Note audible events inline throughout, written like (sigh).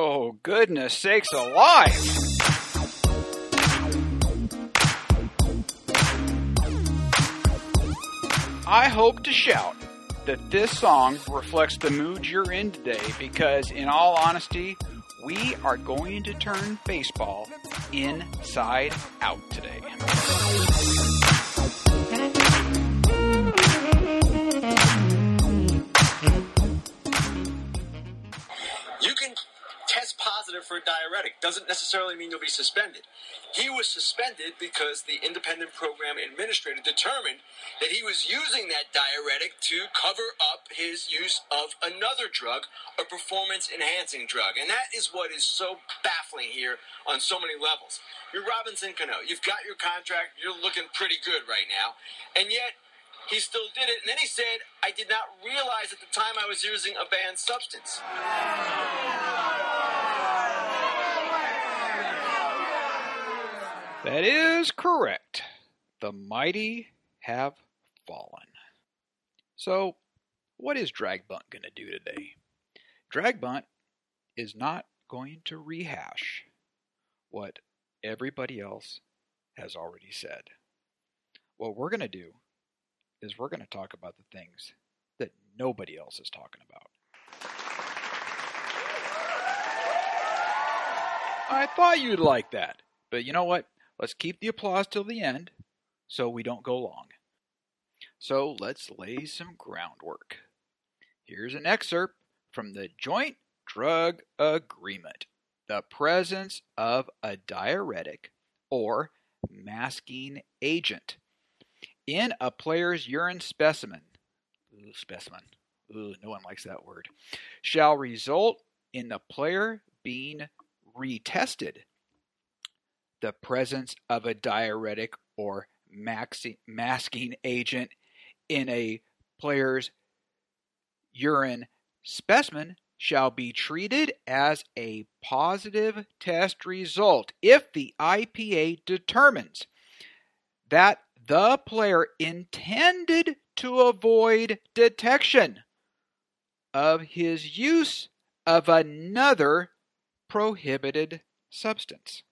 Oh, goodness sakes alive! I hope to shout that this song reflects the mood you're in today because, in all honesty, we are going to turn baseball inside out today. For a diuretic. Doesn't necessarily mean you'll be suspended. He was suspended because the independent program administrator determined that he was using that diuretic to cover up his use of another drug, a performance enhancing drug. And that is what is so baffling here on so many levels. You're Robinson Cano. You've got your contract. You're looking pretty good right now. And yet, he still did it. And then he said, I did not realize at the time I was using a banned substance. That is correct. The mighty have fallen. So, what is Dragbunt going to do today? Dragbunt is not going to rehash what everybody else has already said. What we're going to do is we're going to talk about the things that nobody else is talking about. I thought you'd like that. But you know what? Let's keep the applause till the end so we don't go long. So let's lay some groundwork. Here's an excerpt from the Joint Drug Agreement the presence of a diuretic or masking agent in a player's urine specimen. Ooh, specimen. Ooh, no one likes that word. Shall result in the player being retested the presence of a diuretic or maxi- masking agent in a player's urine specimen shall be treated as a positive test result if the IPA determines that the player intended to avoid detection of his use of another prohibited substance.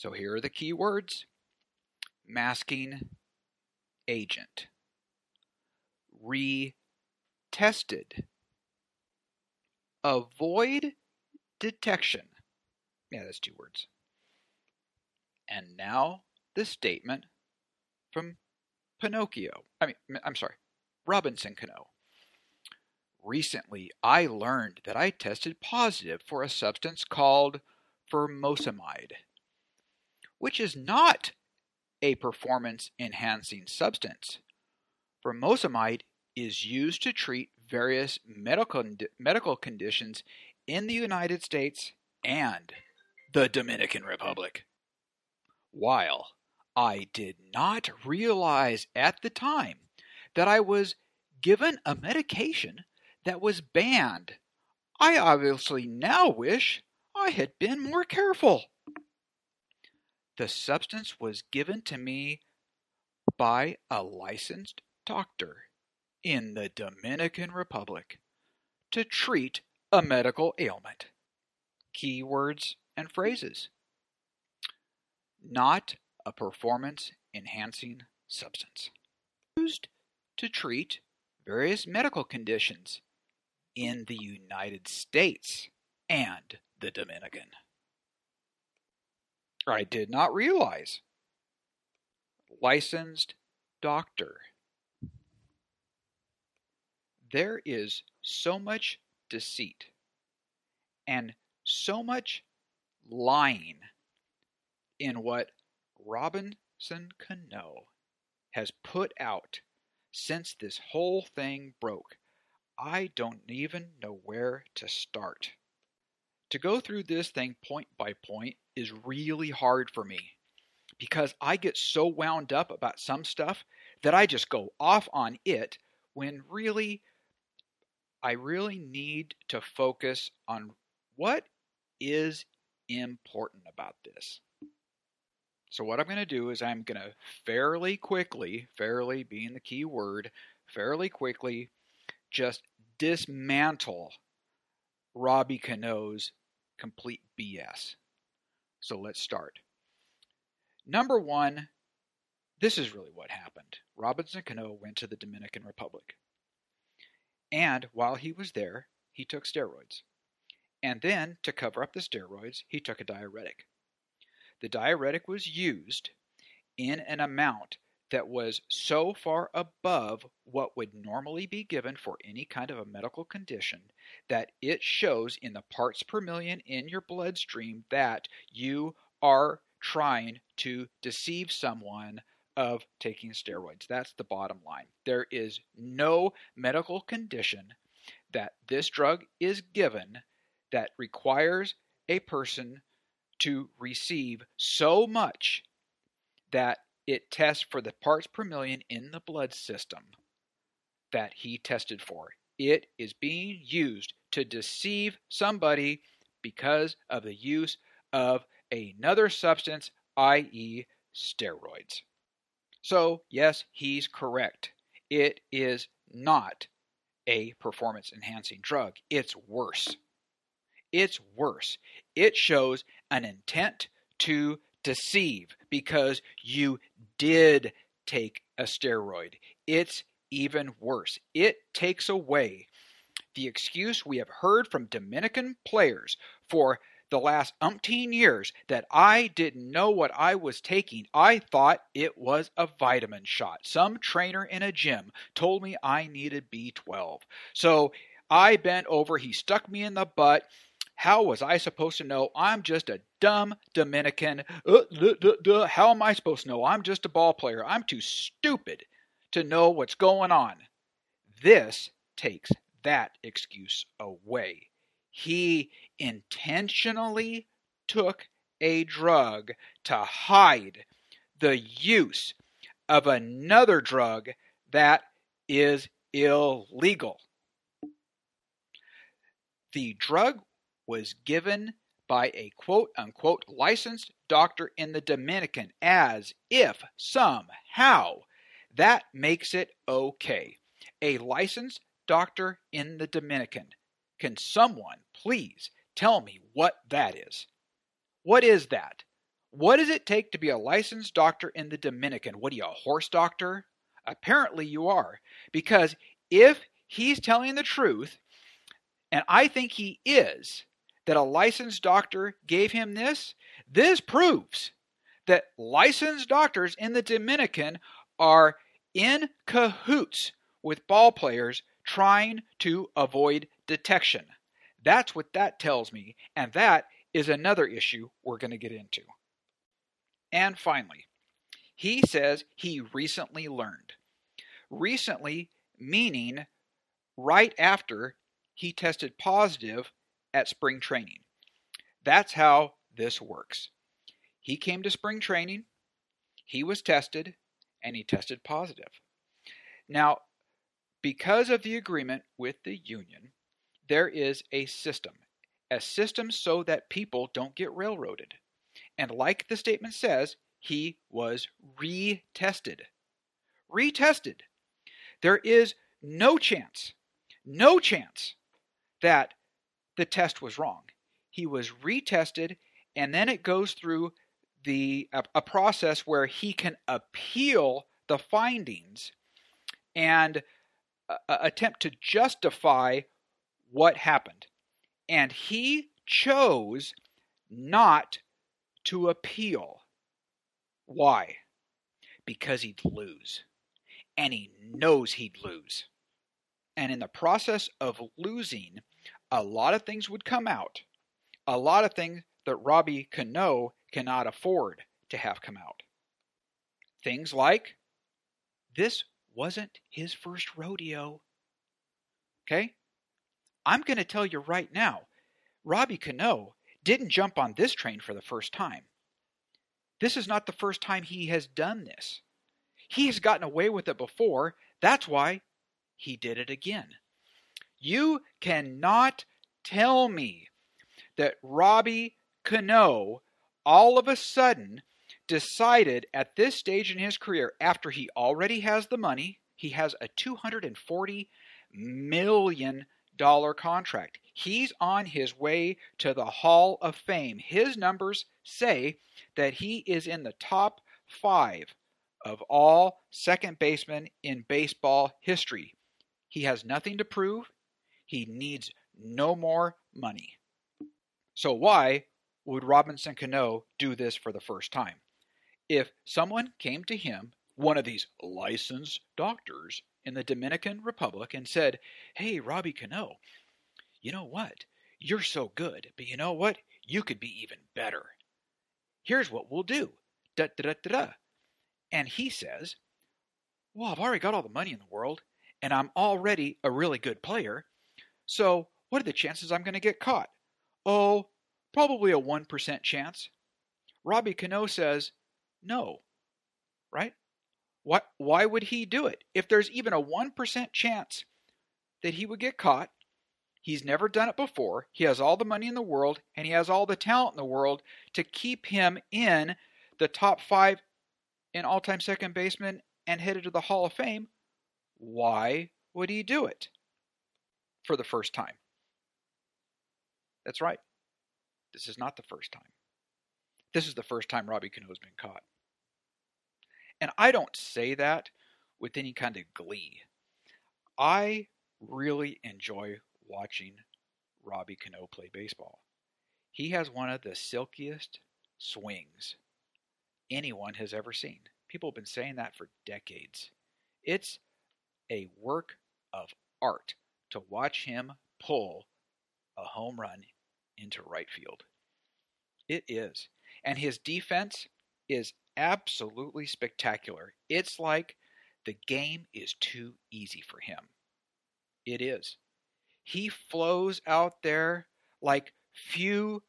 So here are the key words masking agent, retested, avoid detection. Yeah, that's two words. And now the statement from Pinocchio. I mean, I'm sorry, Robinson Cano. Recently, I learned that I tested positive for a substance called furosemide which is not a performance enhancing substance. Furosemide is used to treat various medical, medical conditions in the United States and the Dominican Republic. While I did not realize at the time that I was given a medication that was banned, I obviously now wish I had been more careful. The substance was given to me by a licensed doctor in the Dominican Republic to treat a medical ailment. Keywords and phrases. Not a performance enhancing substance. Used to treat various medical conditions in the United States and the Dominican. I did not realize. Licensed doctor. There is so much deceit and so much lying in what Robinson Cano has put out since this whole thing broke. I don't even know where to start. To go through this thing point by point is really hard for me because I get so wound up about some stuff that I just go off on it when really I really need to focus on what is important about this. So, what I'm going to do is I'm going to fairly quickly, fairly being the key word, fairly quickly just dismantle Robbie Cano's complete BS. So let's start. Number one, this is really what happened. Robinson Cano went to the Dominican Republic. And while he was there, he took steroids. And then, to cover up the steroids, he took a diuretic. The diuretic was used in an amount that was so far above what would normally be given for any kind of a medical condition that it shows in the parts per million in your bloodstream that you are trying to deceive someone of taking steroids. That's the bottom line. There is no medical condition that this drug is given that requires a person to receive so much that it tests for the parts per million in the blood system that he tested for. It is being used to deceive somebody because of the use of another substance, i.e., steroids. So, yes, he's correct. It is not a performance enhancing drug. It's worse. It's worse. It shows an intent to deceive because you did take a steroid. It's even worse. It takes away the excuse we have heard from Dominican players for the last umpteen years that I didn't know what I was taking. I thought it was a vitamin shot. Some trainer in a gym told me I needed B12. So I bent over, he stuck me in the butt. How was I supposed to know? I'm just a dumb Dominican. Uh, duh, duh, duh. How am I supposed to know? I'm just a ball player. I'm too stupid to know what's going on. This takes that excuse away. He intentionally took a drug to hide the use of another drug that is illegal. The drug was given by a quote unquote licensed doctor in the Dominican as if somehow that makes it okay. A licensed doctor in the Dominican. Can someone please tell me what that is? What is that? What does it take to be a licensed doctor in the Dominican? What are you, a horse doctor? Apparently you are. Because if he's telling the truth, and I think he is, that a licensed doctor gave him this, this proves that licensed doctors in the Dominican are in cahoots with ball players trying to avoid detection. That's what that tells me, and that is another issue we're going to get into. And finally, he says he recently learned. Recently, meaning right after he tested positive at spring training. That's how this works. He came to spring training, he was tested, and he tested positive. Now, because of the agreement with the union, there is a system. A system so that people don't get railroaded. And like the statement says, he was retested. Retested. There is no chance, no chance that the test was wrong. He was retested, and then it goes through the a, a process where he can appeal the findings and uh, attempt to justify what happened. And he chose not to appeal. Why? Because he'd lose. And he knows he'd lose. And in the process of losing, a lot of things would come out. A lot of things that Robbie Cano cannot afford to have come out. Things like this wasn't his first rodeo. Okay? I'm going to tell you right now Robbie Cano didn't jump on this train for the first time. This is not the first time he has done this. He's gotten away with it before. That's why he did it again. You cannot tell me that Robbie Cano all of a sudden decided at this stage in his career, after he already has the money, he has a $240 million contract. He's on his way to the Hall of Fame. His numbers say that he is in the top five of all second basemen in baseball history. He has nothing to prove. He needs no more money. So, why would Robinson Cano do this for the first time? If someone came to him, one of these licensed doctors in the Dominican Republic, and said, Hey, Robbie Cano, you know what? You're so good, but you know what? You could be even better. Here's what we'll do. Da da da. And he says, Well, I've already got all the money in the world, and I'm already a really good player. So, what are the chances I'm going to get caught? Oh, probably a 1% chance. Robbie Cano says, No. Right? Why, why would he do it? If there's even a 1% chance that he would get caught, he's never done it before, he has all the money in the world, and he has all the talent in the world to keep him in the top five in all time second baseman and headed to the Hall of Fame, why would he do it for the first time? That's right. This is not the first time. This is the first time Robbie Cano has been caught. And I don't say that with any kind of glee. I really enjoy watching Robbie Cano play baseball. He has one of the silkiest swings anyone has ever seen. People have been saying that for decades. It's a work of art to watch him pull a home run into right field. It is. And his defense is absolutely spectacular. It's like the game is too easy for him. It is. He flows out there like few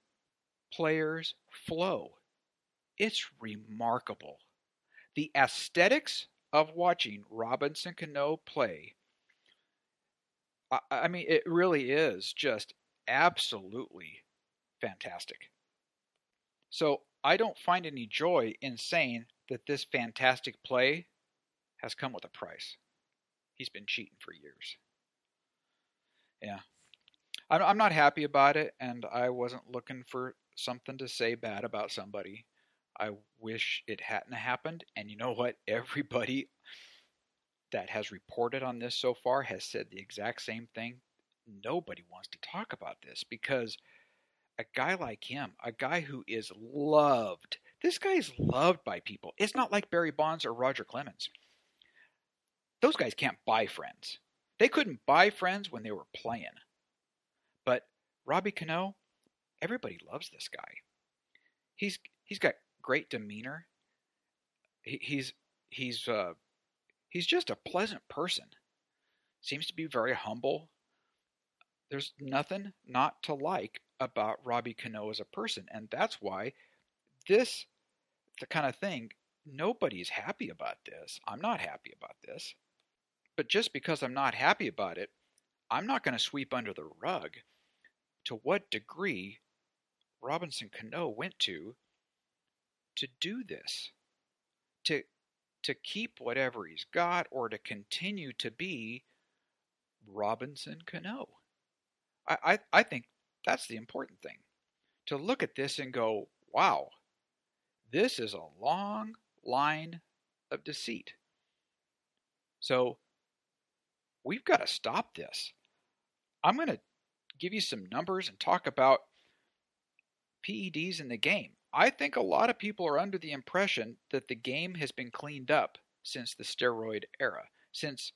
players flow. It's remarkable. The aesthetics of watching Robinson Cano play, I, mean, it really is just absolutely fantastic. So I don't find any joy in saying that this fantastic play has come with a price. He's been cheating for years. Yeah. I'm not happy about it, and I wasn't looking for something to say bad about somebody. I wish it hadn't happened. And you know what? (laughs) Everybody that has reported on this so far has said the exact same thing. Nobody wants to talk about this because a guy like him, a guy who is loved, this guy is loved by people. It's not like Barry Bonds or Roger Clemens. Those guys can't buy friends. They couldn't buy friends when they were playing. But Robbie Cano, everybody loves this guy. He's he's got great demeanor. He, he's he's uh, he's just a pleasant person. Seems to be very humble. There's nothing not to like about Robbie Cano as a person, and that's why this the kind of thing nobody's happy about this. I'm not happy about this. But just because I'm not happy about it, I'm not going to sweep under the rug to what degree Robinson Cano went to to do this, to to keep whatever he's got, or to continue to be Robinson Cano. I, I, I think that's the important thing. To look at this and go, wow, this is a long line of deceit. So we've got to stop this. I'm going to give you some numbers and talk about PEDs in the game. I think a lot of people are under the impression that the game has been cleaned up since the steroid era, since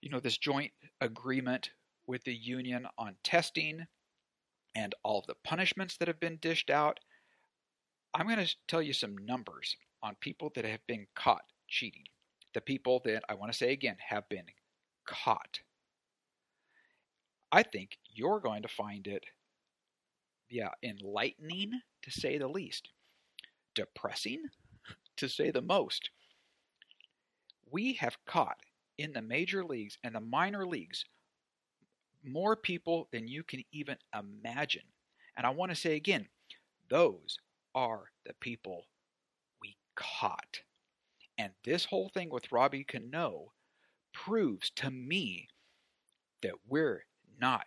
you know this joint agreement with the union on testing and all of the punishments that have been dished out. I'm going to tell you some numbers on people that have been caught cheating. The people that I want to say again have been caught. I think you're going to find it yeah, enlightening to say the least, depressing to say the most. We have caught in the major leagues and the minor leagues more people than you can even imagine. And I want to say again, those are the people we caught. And this whole thing with Robbie Cano proves to me that we're not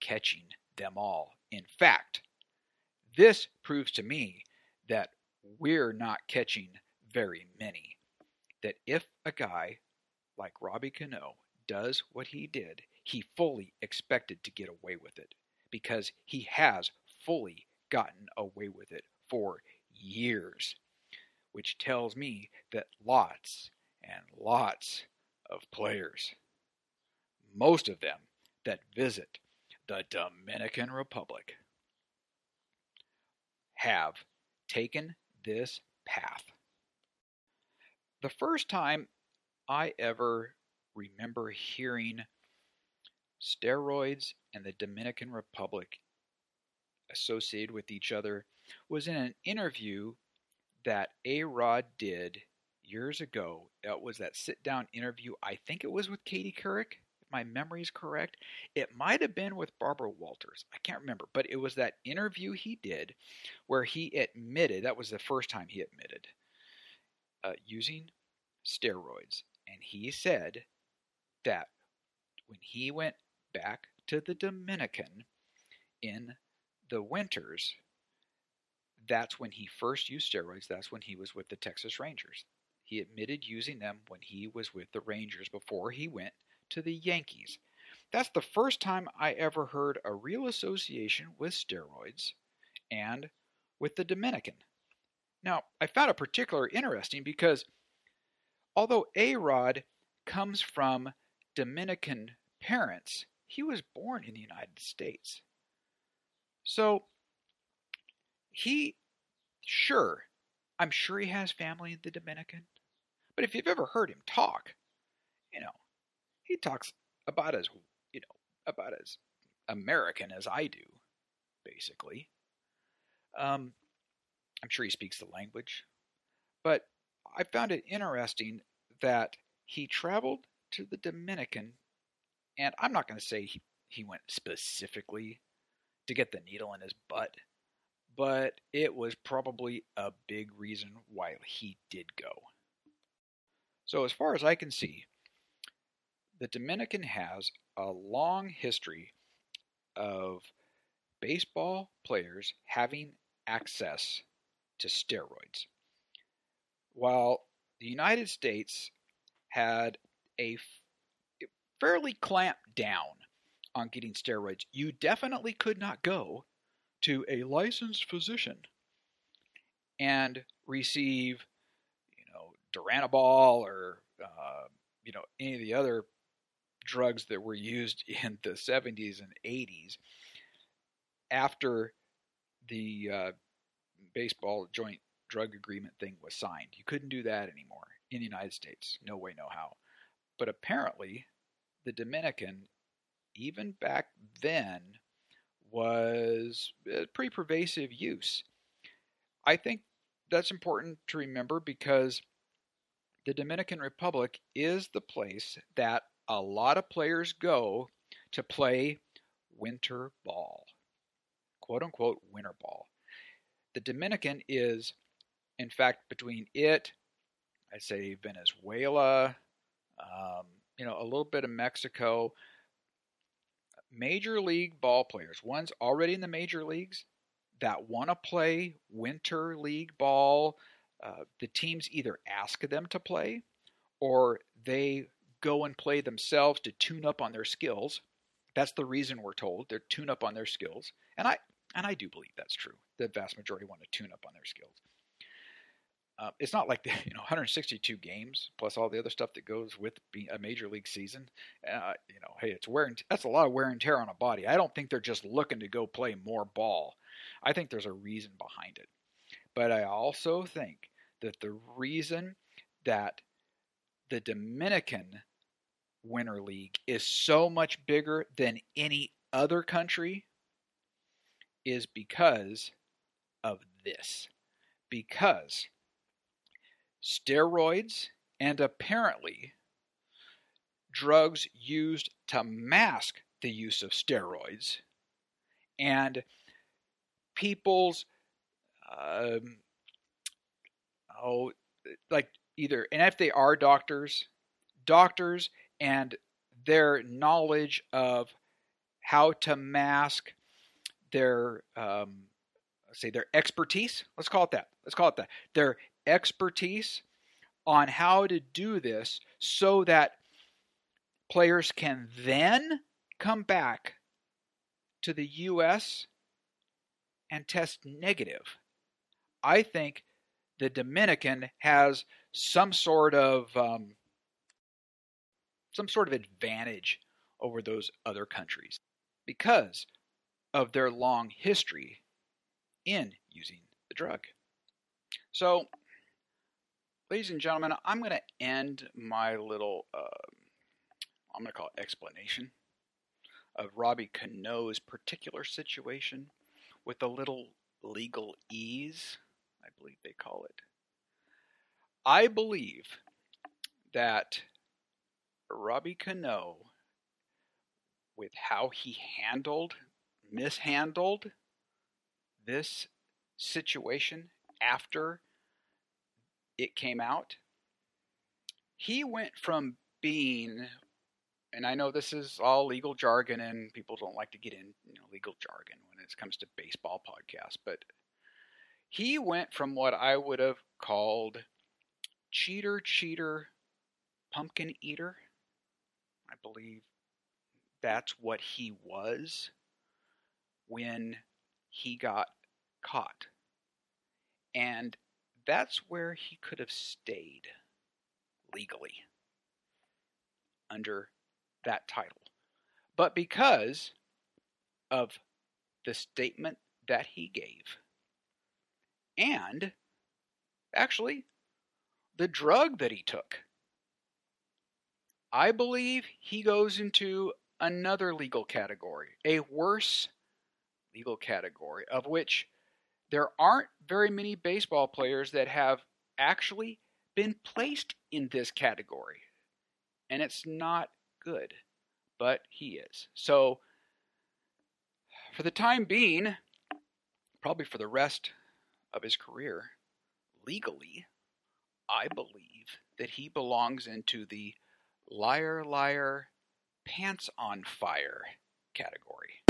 catching them all. In fact, this proves to me that we're not catching very many. That if a guy like Robbie Cano does what he did, he fully expected to get away with it because he has fully gotten away with it for years, which tells me that lots and lots of players, most of them that visit the Dominican Republic, have taken this path. The first time I ever remember hearing steroids and the Dominican Republic associated with each other was in an interview that A Rod did years ago. That was that sit down interview. I think it was with Katie Couric, my memory is correct. It might have been with Barbara Walters. I can't remember, but it was that interview he did where he admitted that was the first time he admitted uh, using steroids. And he said that when he went back to the Dominican in the winters, that's when he first used steroids. That's when he was with the Texas Rangers. He admitted using them when he was with the Rangers before he went to the Yankees. That's the first time I ever heard a real association with steroids and with the Dominican. Now, I found it particularly interesting because although A Rod comes from Dominican parents, he was born in the United States. So he, sure, I'm sure he has family in the Dominican. But if you've ever heard him talk, you know, he talks about as, you know, about as American as I do, basically. Um, I'm sure he speaks the language. But I found it interesting that he traveled to the Dominican, and I'm not going to say he, he went specifically to get the needle in his butt, but it was probably a big reason why he did go. So, as far as I can see, the Dominican has a long history of baseball players having access to steroids. While the United States had a fairly clamped down on getting steroids, you definitely could not go to a licensed physician and receive, you know, Turinabol or uh, you know any of the other drugs that were used (laughs) in the 70s and 80s after the uh, baseball joint drug agreement thing was signed. You couldn't do that anymore in the United States. No way, no how. But apparently, the Dominican even back then, was pretty pervasive use. I think that's important to remember because the Dominican Republic is the place that a lot of players go to play winter ball, quote unquote winter ball. The Dominican is, in fact, between it, I'd say Venezuela, um, you know, a little bit of Mexico, major league ball players, ones already in the major leagues that want to play winter league ball, uh, the teams either ask them to play or they go and play themselves to tune up on their skills. That's the reason we're told they're tune up on their skills, and I and I do believe that's true. The vast majority want to tune up on their skills. Uh, it's not like the (laughs) you know 162 games plus all the other stuff that goes with being a major league season. Uh, you know, hey, it's wear and that's a lot of wear and tear on a body. I don't think they're just looking to go play more ball. I think there's a reason behind it. But I also think that the reason that the Dominican Winter League is so much bigger than any other country is because of this. Because steroids, and apparently drugs used to mask the use of steroids, and people's um, oh, like either, and if they are doctors, doctors and their knowledge of how to mask their um, say their expertise. Let's call it that. Let's call it that. Their expertise on how to do this so that players can then come back to the US and test negative. I think the Dominican has some sort of um, some sort of advantage over those other countries because of their long history in using the drug. So, ladies and gentlemen, I'm going to end my little, uh, I'm going to call it explanation of Robbie Cano's particular situation with a little legal ease, I believe they call it. I believe that Robbie Cano, with how he handled, mishandled this situation after it came out, he went from being, and I know this is all legal jargon, and people don't like to get in you know, legal jargon when it comes to baseball podcasts, but he went from what I would have called cheater, cheater, pumpkin eater. I believe that's what he was when he got caught. And that's where he could have stayed legally under that title. But because of the statement that he gave, and actually the drug that he took, I believe he goes into another legal category, a worse legal category, of which there aren't very many baseball players that have actually been placed in this category. And it's not good, but he is. So, for the time being, probably for the rest of his career, legally, I believe that he belongs into the liar, liar, pants on fire category.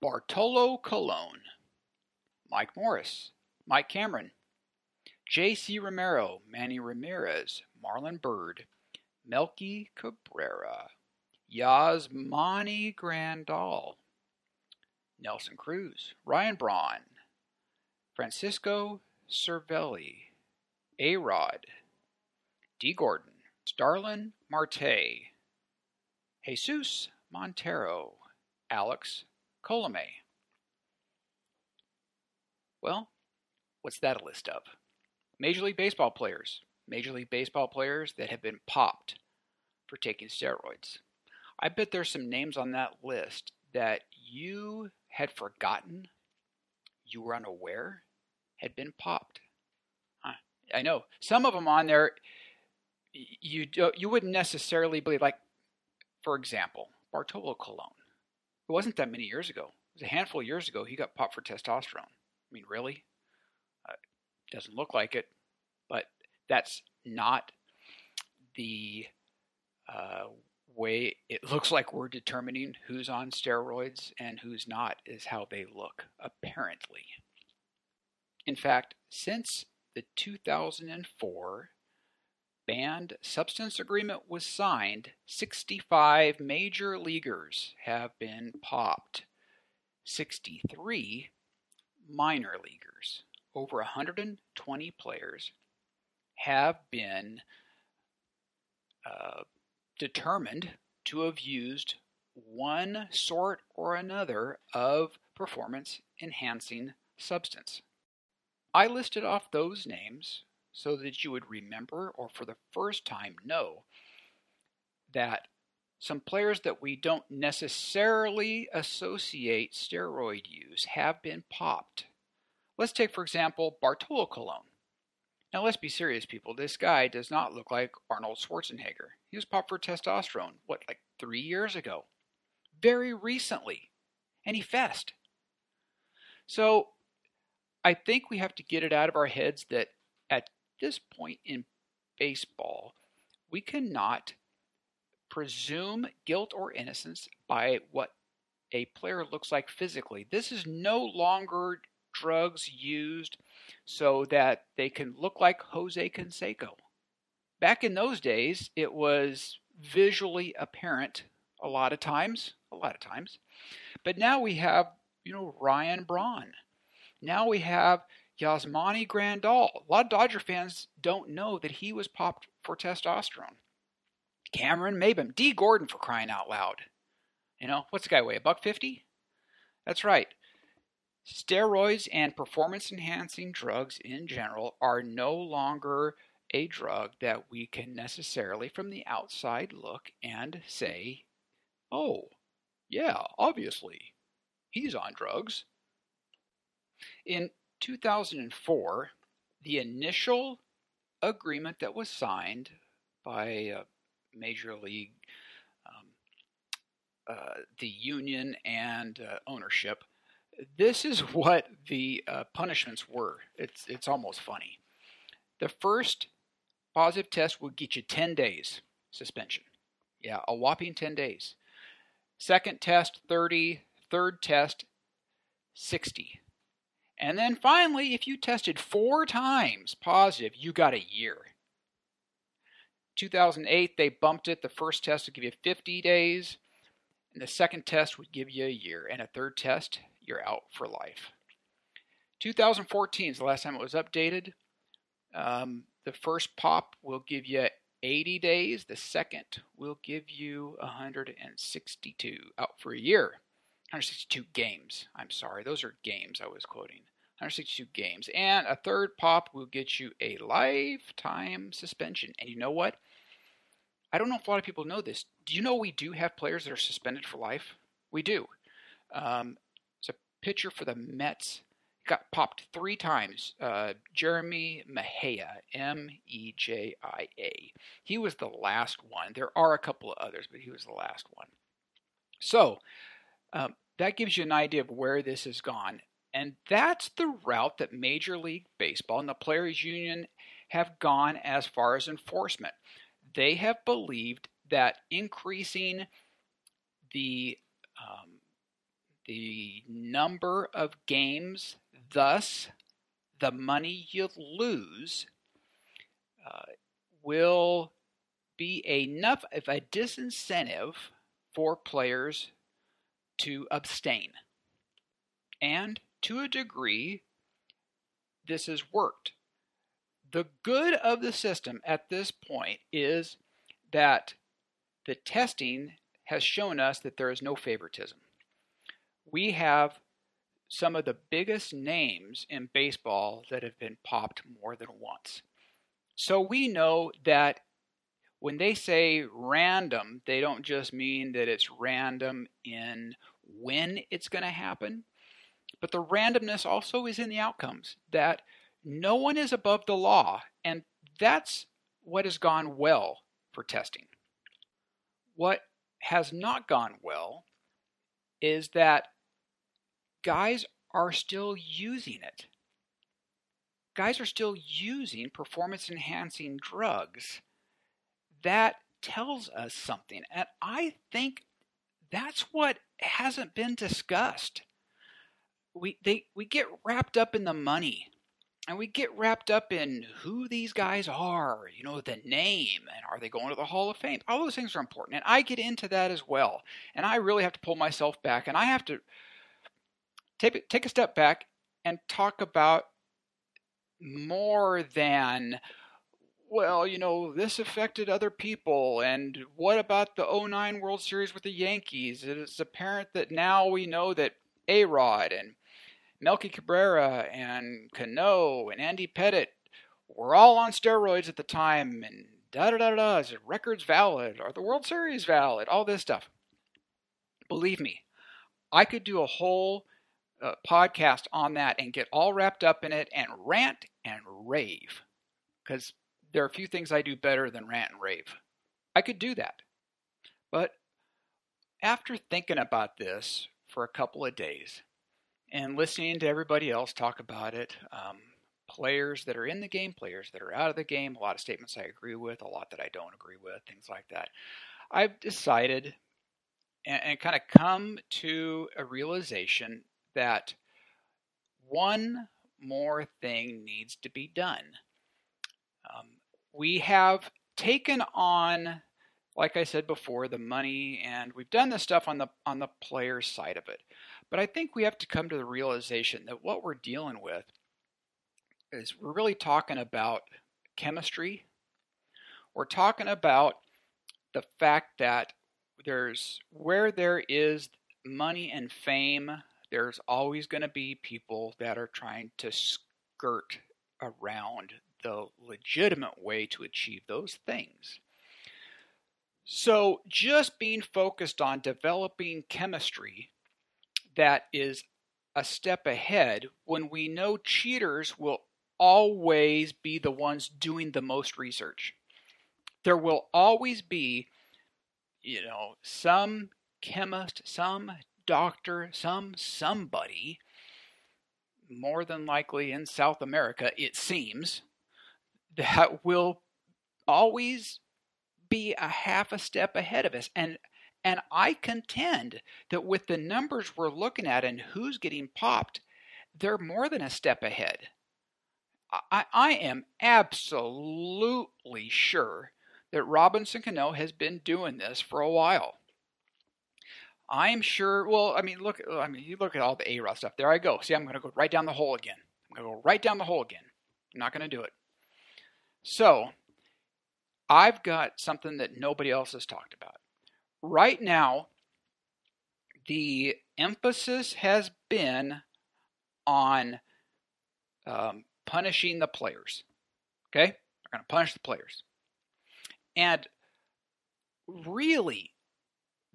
Bartolo Colon, Mike Morse, Mike Cameron, J.C. Romero, Manny Ramirez, Marlon Byrd, Melky Cabrera, Yasmani Grandal, Nelson Cruz, Ryan Braun, Francisco Cervelli, A Rod, Dee Gordon, Starling Marte, Jesus Montero, Alex Colome. Well, what's that a list of? Major League Baseball players. Major League Baseball players that have been popped for taking steroids. I bet there's some names on that list that you had forgotten, you were unaware, had been popped. I know some of them on there you you wouldn't necessarily believe. Like, for example, Bartolo Colon. It wasn't that many years ago. It was a handful of years ago. He got popped for testosterone. I mean, really? Uh, doesn't look like it, that's not the uh, way it looks like we're determining who's on steroids and who's not is how they look, apparently. In fact, since the 2004 banned substance agreement was signed, 65 major leaguers have been popped, 63 minor leaguers. Over 120 players have been uh, determined to have used one sort or another of performance enhancing substance. I listed off those names so that you would remember or for the first time know that some players that we don't necessarily associate steroid use have been popped. Let's take, for example, Bartolo Colon. Now, let's be serious, people. This guy does not look like Arnold Schwarzenegger. He was popped for testosterone, what, like three years ago? very recently, and he fessed. So I think we have to get it out of our heads that at this point in baseball, we cannot presume guilt or innocence by what a player looks like physically. This is no longer drugs used so that they can look like Jose Canseco. Back in those days, it was visually apparent a lot of times, a lot of times. But now we have, you know, Ryan Braun. Now we have Yasmani Grandal. A lot of Dodger fans don't know that he was popped for testosterone. Cameron Maybin, Dee Gordon for crying out loud. You know, what's the guy weigh? A buck fifty? That's right. Steroids and performance enhancing drugs in general are no longer a drug that we can necessarily from the outside look and say, oh, yeah, obviously, he's on drugs. In 2004, the initial agreement that was signed by uh, Major League, um, uh, the union, and uh, ownership this is what the uh, punishments were. It's it's almost funny. The first positive test would get you 10 days suspension. Yeah, a whopping 10 days. Second test 30, third test 60. And then finally, if you tested four times positive, you got a year. 2008, they bumped it. The first test would give you 50 days, and the second test would give you a year, and a third test you're out for life. 2014 is the last time it was updated. Um, the first pop will give you 80 days. The second will give you 162 out for a year. 162 games. I'm sorry, those are games I was quoting. 162 games. And a third pop will get you a lifetime suspension. And you know what? I don't know if a lot of people know this. Do you know we do have players that are suspended for life? We do. Um, pitcher for the Mets. Got popped three times. Uh, Jeremy Mejia, M E J I A. He was the last one. There are a couple of others, but he was the last one. So um, that gives you an idea of where this has gone. And that's the route that Major League Baseball and the Players Union have gone as far as enforcement. They have believed that increasing the um, the number of games, thus the money you lose, uh, will be enough of a disincentive for players to abstain. And to a degree, this has worked. The good of the system at this point is that the testing has shown us that there is no favoritism we have some of the biggest names in baseball that have been popped more than once. So we know that when they say random, they don't just mean that it's random in when it's going to happen, but the randomness also is in the outcomes, that no one is above the law, and that's what has gone well for testing. What has not gone well is that guys are still using it. Guys are still using performance enhancing drugs. That tells us something. And I think that's what hasn't been discussed. We, they, we get wrapped up in the money and we get wrapped up in who these guys are, you know, the name, and are they going to the Hall of Fame? All those things are important, and I get into that as well. And I really have to pull myself back, and I have to take, take a step back and talk about more than well, you know, this affected other people. And what about the 09 World Series with the Yankees? It is apparent that now we know that A Rod and Melky Cabrera and Cano and Andy Pettitte were all on steroids at the time. And da da da da. Is the records valid? Are the World Series valid? All this stuff. Believe me, I could do a whole uh, podcast on that and get all wrapped up in it and rant and rave. Because there are a few things I do better than rant and rave. I could do that. But after thinking about this for a couple of days and listening to everybody else talk about it, um, players that are in the game, players that are out of the game, a lot of statements I agree with, a lot that I don't agree with, things like that. I've decided and, and kind of come to a realization that one more thing needs to be done. Um, we have taken on, like I said before, the money, and we've done this stuff on the on the player side of it. But I think we have to come to the realization that what we're dealing with is we're really talking about chemistry. We're talking about the fact that there's where there is money and fame, there's always going to be people that are trying to skirt around the legitimate way to achieve those things. So, just being focused on developing chemistry that is a step ahead when we know cheaters will always be the ones doing the most research. There will always be, you know, some chemist, some doctor, some somebody, more than likely in South America, it seems, that will always be a half a step ahead of us. And and I contend that with the numbers we're looking at and who's getting popped, they're more than a step ahead. I, I am absolutely sure that Robinson Cano has been doing this for a while. I'm sure. Well, I mean, look. I mean, you look at all the A Rod stuff. There I go. See, I'm going to go right down the hole again. I'm going to go right down the hole again. I'm not going to do it. So, I've got something that nobody else has talked about. Right now, the emphasis has been on um, punishing the players. Okay, they're going to punish the players, and really,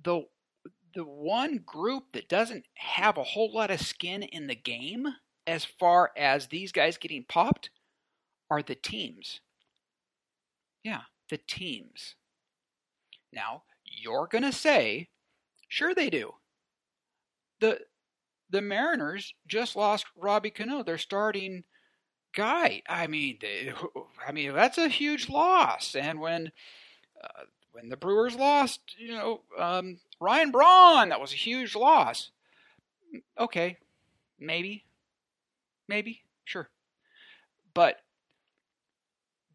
the the one group that doesn't have a whole lot of skin in the game as far as these guys getting popped are the teams. Yeah, the teams. Now, you're going to say, sure they do. The the Mariners just lost Robbie Cano, their starting guy. I mean, they, I mean that's a huge loss. And when uh, when the Brewers lost, you know, um, Ryan Braun, that was a huge loss. Okay, maybe, maybe, sure. But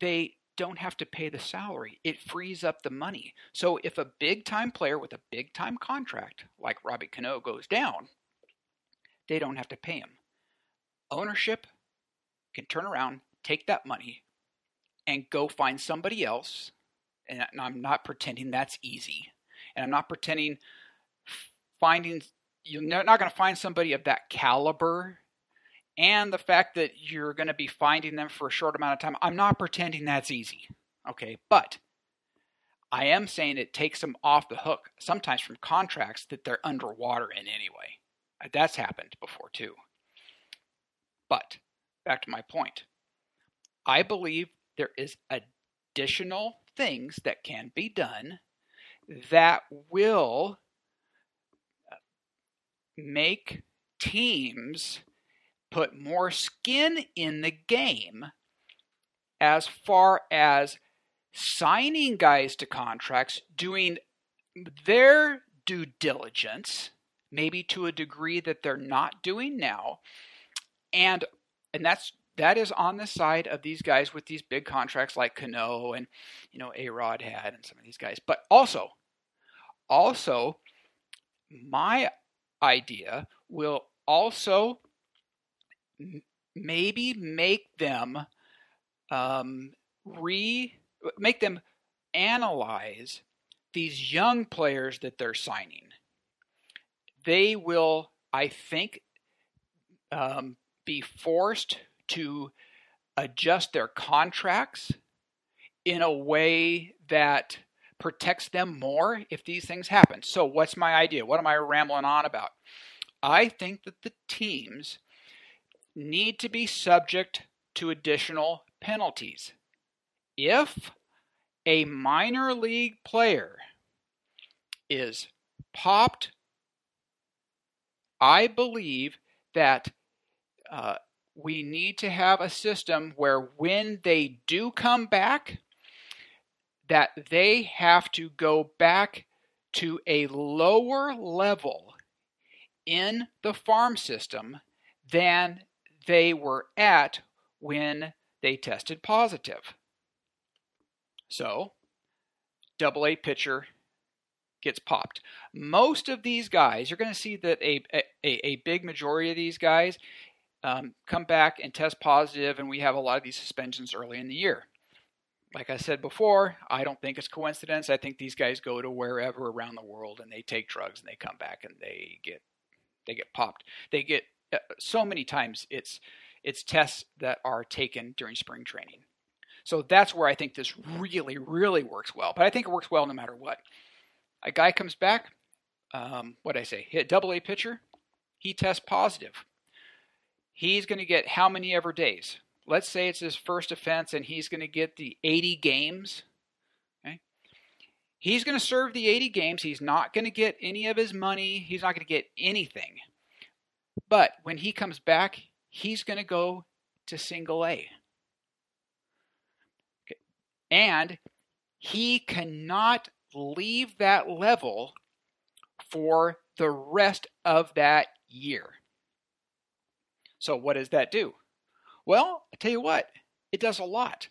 they don't have to pay the salary. It frees up the money. So if a big time player with a big time contract like Robbie Cano goes down, they don't have to pay him. Ownership can turn around, take that money, and go find somebody else. And I'm not pretending that's easy. And I'm not pretending finding you're not going to find somebody of that caliber. And the fact that you're going to be finding them for a short amount of time i'm not pretending that's easy okay? But i am saying it takes them off the hook sometimes from contracts that they're underwater in anyway. That's happened before too. But back to my point. I believe there is additional things that can be done that will uh, make teams put more skin in the game as far as signing guys to contracts, doing their due diligence, maybe to a degree that they're not doing now. And and that's that is on the side of these guys with these big contracts like Cano and you know A Rod had and some of these guys. But also also, my idea will also m- maybe make them um, re make them analyze these young players that they're signing. They will, I think, um, be forced to adjust their contracts in a way that protects them more if these things happen. So, what's my idea? What am I rambling on about? I think that the teams need to be subject to additional penalties. If a minor league player is popped, I believe that uh, we need to have a system where when they do come back, that they have to go back to a lower level in the farm system than they were at when they tested positive. So, double A pitcher gets popped. Most of these guys, you're going to see that a, a, a big majority of these guys um, come back and test positive, and we have a lot of these suspensions early in the year. Like I said before, I don't think it's coincidence. I think these guys go to wherever around the world and they take drugs and they come back and they get they get popped. They get uh, so many times it's it's tests that are taken during spring training. So that's where I think this really really works well. But I think it works well no matter what. A guy comes back, um, what I say, hit double A pitcher, he tests positive he's going to get how many ever days? Let's say it's his first offense and he's going to get the 80 games. Okay? He's going to serve the 80 games. He's not going to get any of his money. He's not going to get anything. But when he comes back, he's going to go to single A. Okay. And he cannot leave that level for the rest of that year. So, what does that do? Well, I tell you what, it does a lot.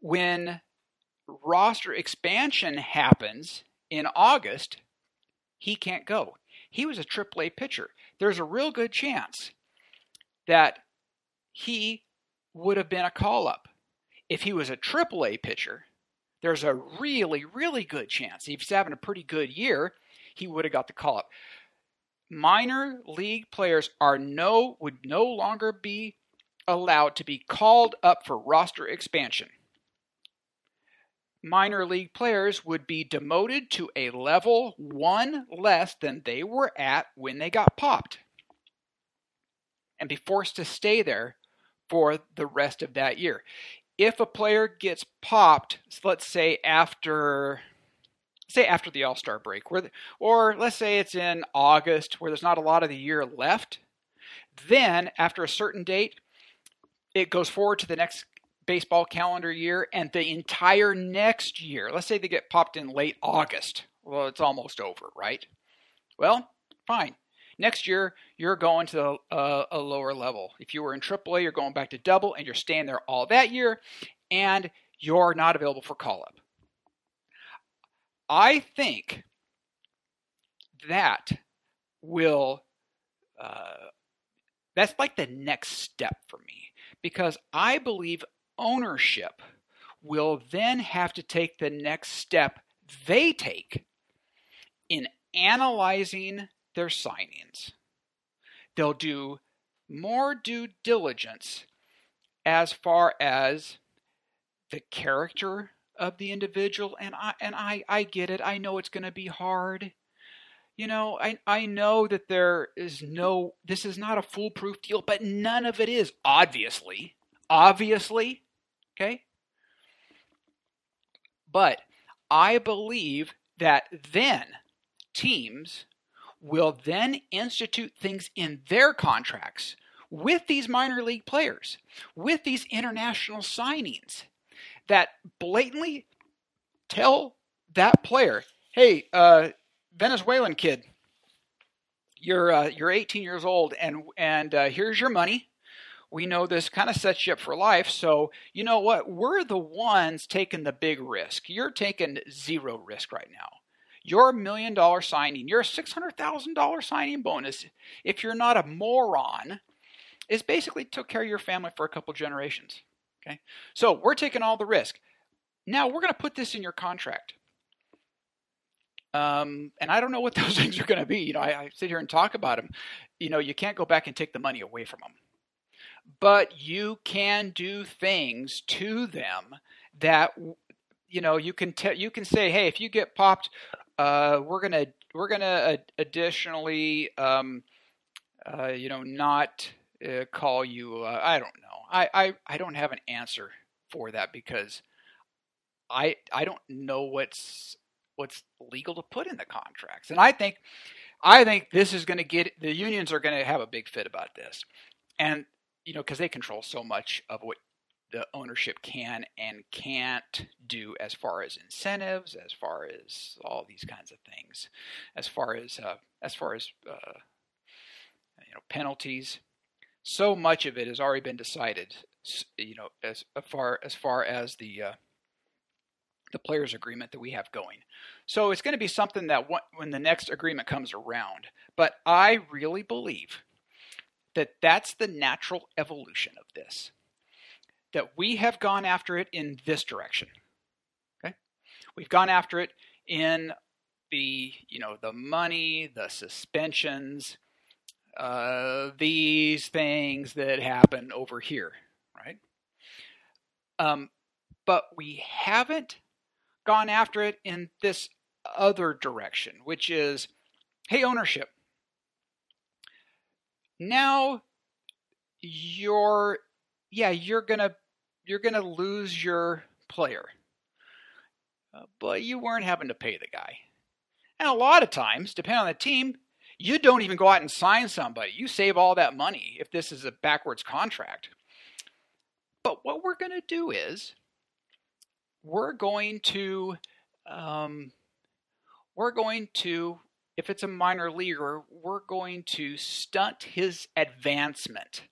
When roster expansion happens in August, he can't go. He was a AAA pitcher. There's a real good chance that he would have been a call up. If he was a AAA pitcher, there's a really, really good chance. If he's having a pretty good year, he would have got the call up minor league players are no would no longer be allowed to be called up for roster expansion. Minor league players would be demoted to a level 1 less than they were at when they got popped and be forced to stay there for the rest of that year. If a player gets popped, let's say after say after the All Star break, where the, or let's say it's in August where there's not a lot of the year left. Then after a certain date, it goes forward to the next baseball calendar year and the entire next year. Let's say they get popped in late August. Well, it's almost over, right? Well, fine. Next year, you're going to a, a lower level. If you were in AAA, you're going back to double and you're staying there all that year and you're not available for call up. I think that will uh, that's like the next step for me because I believe ownership will then have to take the next step they take in analyzing their signings. They'll do more due diligence as far as the character of the individual and I and I I get it. I know it's going to be hard. You know, I I know that there is no this is not a foolproof deal, but none of it is obviously. Obviously, okay? But I believe that then teams will then institute things in their contracts with these minor league players, with these international signings that blatantly tell that player, "Hey, uh, Venezuelan kid, you're uh, you're 18 years old, and and uh, here's your money. We know this kind of sets you up for life. So you know what? We're the ones taking the big risk. You're taking zero risk right now. Your million dollar signing, your six hundred thousand dollar signing bonus, if you're not a moron, is basically took care of your family for a couple generations. Okay, so we're taking all the risk. Now we're going to put this in your contract. Um, and I don't know what (laughs) those things are going to be. You know, I, I sit here and talk about them. You know, you can't go back and take the money away from them, but you can do things to them that you know you can tell you can say, hey, if you get popped, uh, we're gonna we're gonna additionally, um, uh, you know, not uh, call you. Uh, I don't know. I, I I don't have an answer for that because I I don't know what's what's legal to put in the contracts. And I think I think this is going to get the unions are going to have a big fit about this. And you know, because they control so much of what the ownership can and can't do as far as incentives, as far as all these kinds of things, as far as uh, as far as uh, you know penalties. So much of it has already been decided. You know, as far as far as the uh, the players agreement that we have going. So it's going to be something that when the next agreement comes around. But I really believe that that's the natural evolution of this that we have gone after it in this direction. Okay? We've gone after it in the, you know, the money, the suspensions, uh, these things that happen over here, right? Um, but we haven't gone after it in this other direction, which is, hey, ownership. Now you're yeah, you're gonna you're gonna lose your player, uh, but you weren't having to pay the guy. And a lot of times, depending on the team, you don't even go out and sign somebody. You save all that money if this is a backwards contract. But what we're going to do is we're going to um, we're going to if it's a minor leaguer, we're going to stunt his advancement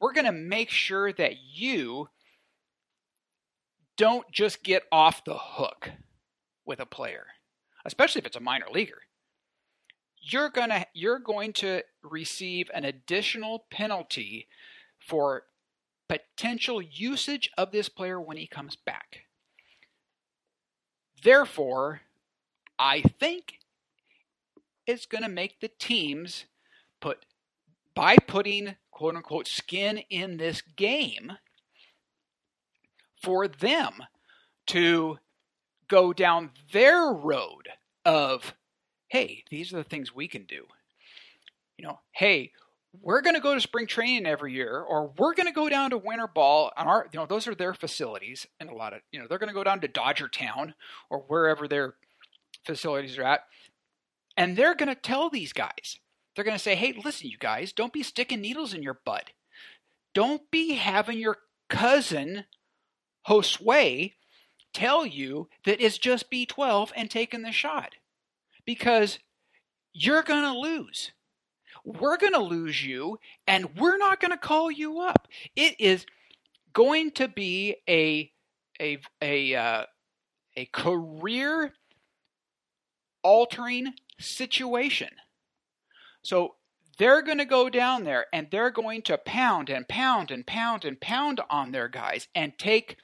we're going to make sure that you don't just get off the hook with a player, especially if it's a minor leaguer. You're going to you're going to receive an additional penalty for potential usage of this player when he comes back. Therefore, I think it's going to make the teams put by putting quote unquote skin in this game for them to go down their road of, hey, these are the things we can do. You know, hey, we're going to go to spring training every year, or we're going to go down to winter ball on our, you know, those are their facilities, and a lot of, you know, they're going to go down to Dodger Town or wherever their facilities are at, and they're going to tell these guys, they're going to say, hey, listen, you guys, don't be sticking needles in your butt. Don't be having your cousin, Josue, tell you that it's just B12 and taking the shot. Because you're going to lose. We're going to lose you, and we're not going to call you up. It is going to be a a a uh, a career altering situation. So they're going to go down there and they're going to pound and pound and pound and pound on their guys and take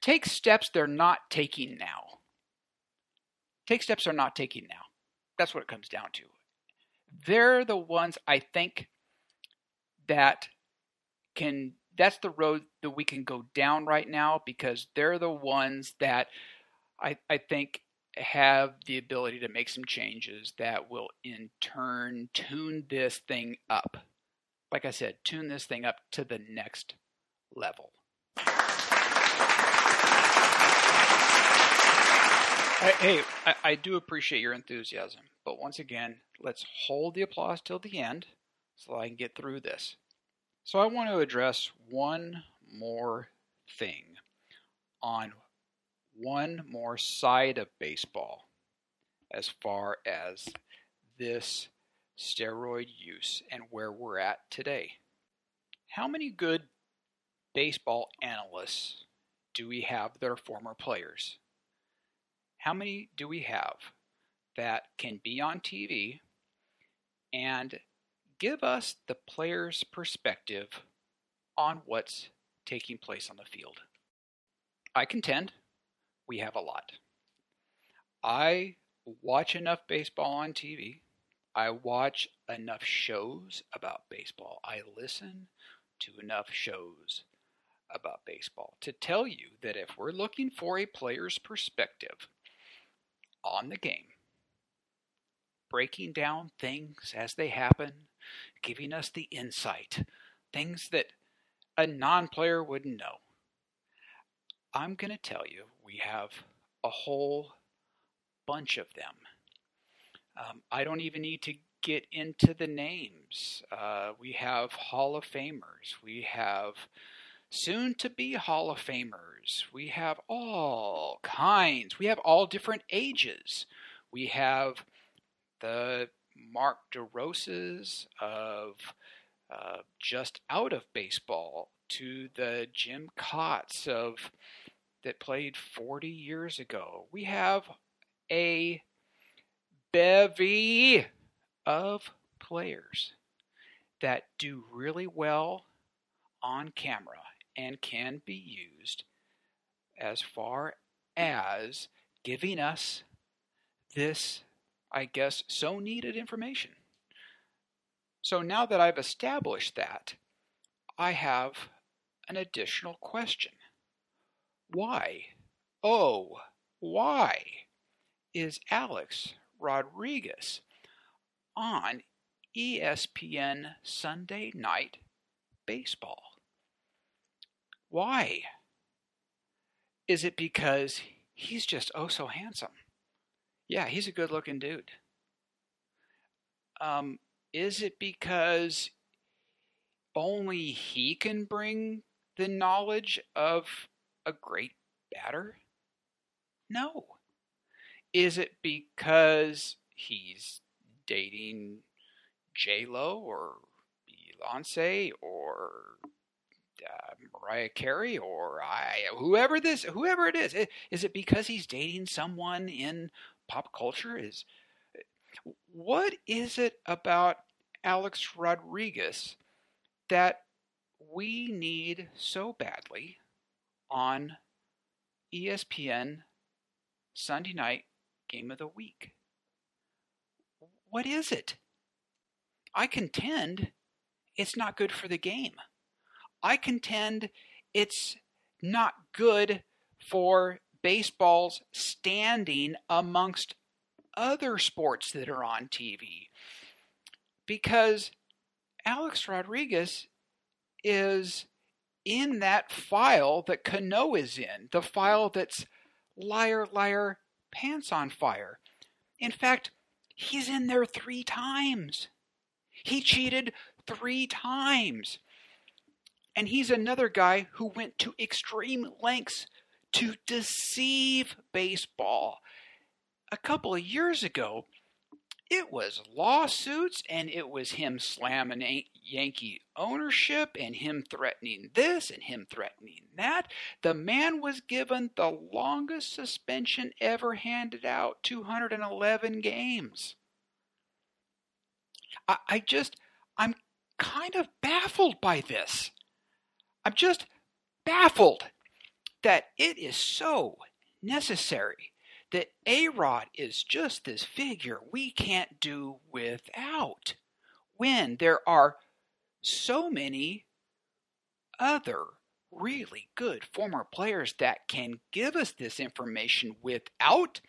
take steps they're not taking now. Take steps they're not taking now. That's what it comes down to. They're the ones I think that can that's the road that we can go down right now because they're the ones that I, I think have the ability to make some changes that will in turn tune this thing up. Like I said, tune this thing up to the next level. Hey, I, I do appreciate your enthusiasm, but once again, let's hold the applause till the end so I can get through this. So, I want to address one more thing on one more side of baseball as far as this steroid use and where we're at today. How many good baseball analysts do we have that are former players? How many do we have that can be on TV and give us the player's perspective on what's taking place on the field? I contend we have a lot. I watch enough baseball on TV. I watch enough shows about baseball. I listen to enough shows about baseball to tell you that if we're looking for a player's perspective on the game, breaking down things as they happen, giving us the insight, things that a non player wouldn't know, I'm going to tell you we have a whole bunch of them. Um, I don't even need to get into the names. Uh, we have Hall of Famers. We have soon to be Hall of Famers. We have all kinds. We have all different ages. We have the Mark DeRosas of uh, just out of baseball to the Jim Kaats of that played 40 years ago. We have a bevy of players that do really well on camera and can be used as far as giving us this, I guess, so needed information. So now that I've established that, I have an additional question. Why, oh, why is Alex Rodriguez on ESPN Sunday Night Baseball? Why? Is it because he's just oh so handsome? Yeah, he's a good looking dude. Um, is it because only he can bring the knowledge of a great batter? No. Is it because he's dating J Lo or Beyonce or uh, Mariah Carey or I whoever this whoever it is? Is it because he's dating someone in pop culture? Is what is it about Alex Rodriguez that we need so badly on ESPN Sunday night game of the week? What is it? I contend it's not good for the game. I contend it's not good for baseball's standing amongst other sports that are on TV. Because Alex Rodriguez is in that file that Cano is in, the file that's liar, liar, pants on fire. In fact, he's in there three times. He cheated three times. And he's another guy who went to extreme lengths to deceive baseball. A couple of years ago, it was lawsuits and it was him slamming Yankee ownership and him threatening this and him threatening that. The man was given the longest suspension ever handed out 211 games. I, I just, I'm kind of baffled by this. I'm just baffled that it is so necessary that A Rod is just this figure we can't do without when there are so many other really good former players that can give us this information without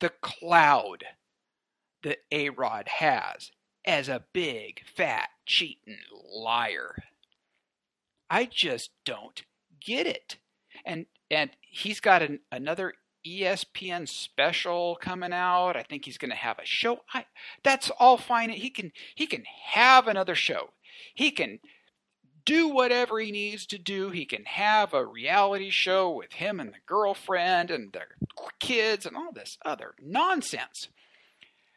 the cloud that A Rod has as a big, fat, cheating liar. I just don't get it. And and he's got an, another ESPN special coming out. I think he's going to have a show. I, that's all fine. He can he can have another show. He can do whatever he needs to do. He can have a reality show with him and the girlfriend and their kids and all this other nonsense.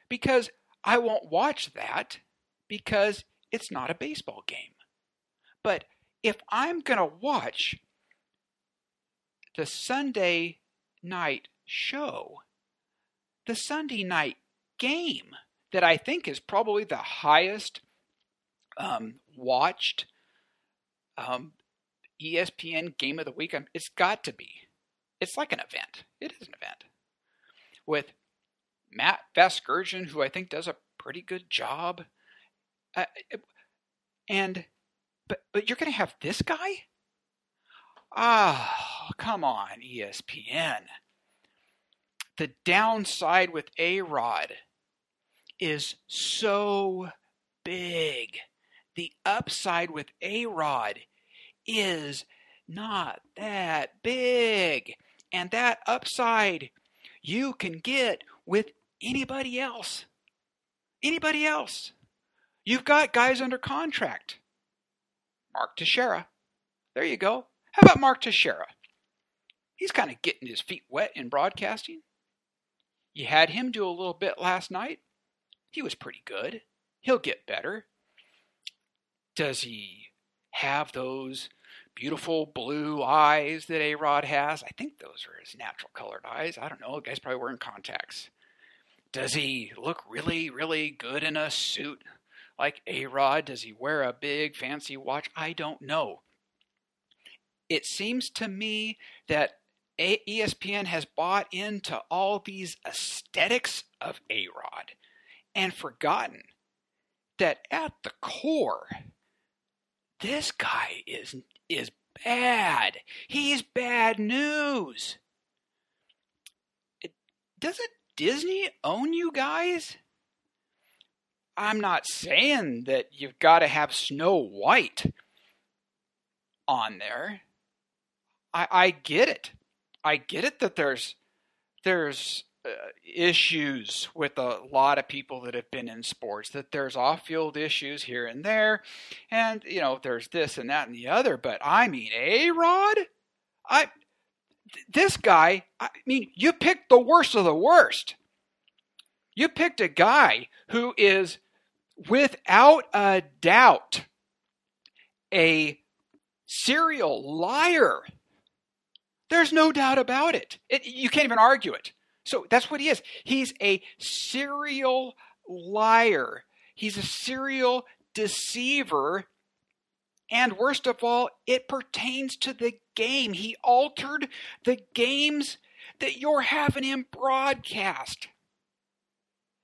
Because I won't watch that because it's not a baseball game. But if I'm going to watch the Sunday night show, the Sunday night game that I think is probably the highest um, watched um, ESPN game of the week. Um, it's got to be. It's like an event. It is an event with Matt Vasgersian, who I think does a pretty good job, uh, and but but you're going to have this guy Ah, oh, come on, ESPN. The downside with A Rod is so big. The upside with A Rod is not that big. And that upside you can get with anybody else. Anybody else. You've got guys under contract. Mark Teixeira. There you go. How about Mark Teixeira? He's kind of getting his feet wet in broadcasting. You had him do a little bit last night. He was pretty good. He'll get better. Does he have those beautiful blue eyes that A Rod has? I think those are his natural colored eyes. I don't know. The guy's probably wearing contacts. Does he look really, really good in a suit like A Rod? Does he wear a big fancy watch? I don't know. It seems to me that ESPN has bought into all these aesthetics of A Rod and forgotten that at the core, this guy is is bad. He's bad news. Doesn't Disney own you guys? I'm not saying that you've got to have Snow White on there. I, I get it. I get it that there's there's uh, issues with a lot of people that have been in sports that there's off-field issues here and there and you know there's this and that and the other but i mean a rod i this guy i mean you picked the worst of the worst you picked a guy who is without a doubt a serial liar there's no doubt about it. it you can't even argue it so that's what he is. He's a serial liar. He's a serial deceiver. And worst of all, it pertains to the game. He altered the games that you're having him broadcast.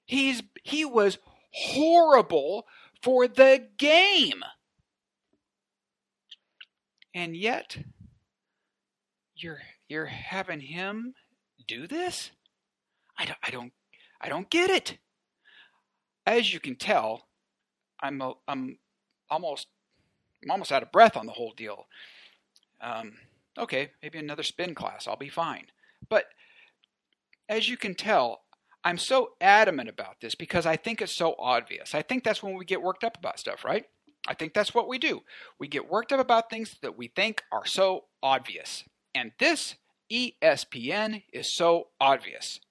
He's he was horrible for the game. And yet you're you're having him do this? I don't, I don't, I don't get it. As you can tell, I'm, a, I'm almost, I'm almost out of breath on the whole deal. Um, okay, maybe another spin class. I'll be fine. But as you can tell, I'm so adamant about this because I think it's so obvious. I think that's when we get worked up about stuff, right? I think that's what we do. We get worked up about things that we think are so obvious. And this ESPN is so obvious.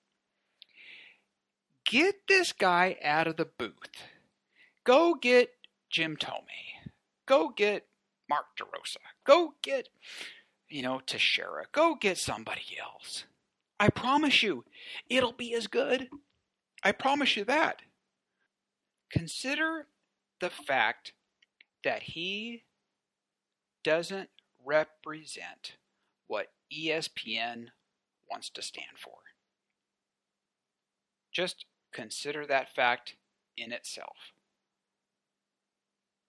Get this guy out of the booth. Go get Jim Thome. Go get Mark DeRosa. Go get, you know, Teixeira. Go get somebody else. I promise you, it'll be as good. I promise you that. Consider the fact that he doesn't represent what ESPN wants to stand for. Just consider that fact in itself.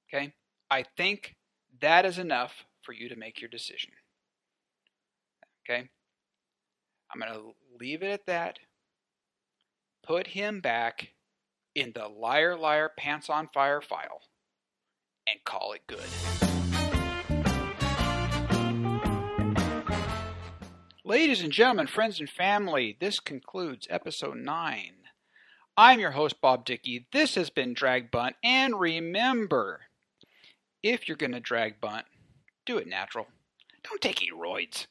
Okay? I think that is enough for you to make your decision. Okay? I'm going to leave it at that. Put him back in the liar, liar, pants on fire file and call it good. Ladies and gentlemen, friends and family, this concludes episode 9. I'm your host, Bob Dickey. This has been Drag Bunt, and remember, if you're going to drag bunt, do it natural. Don't take any roids.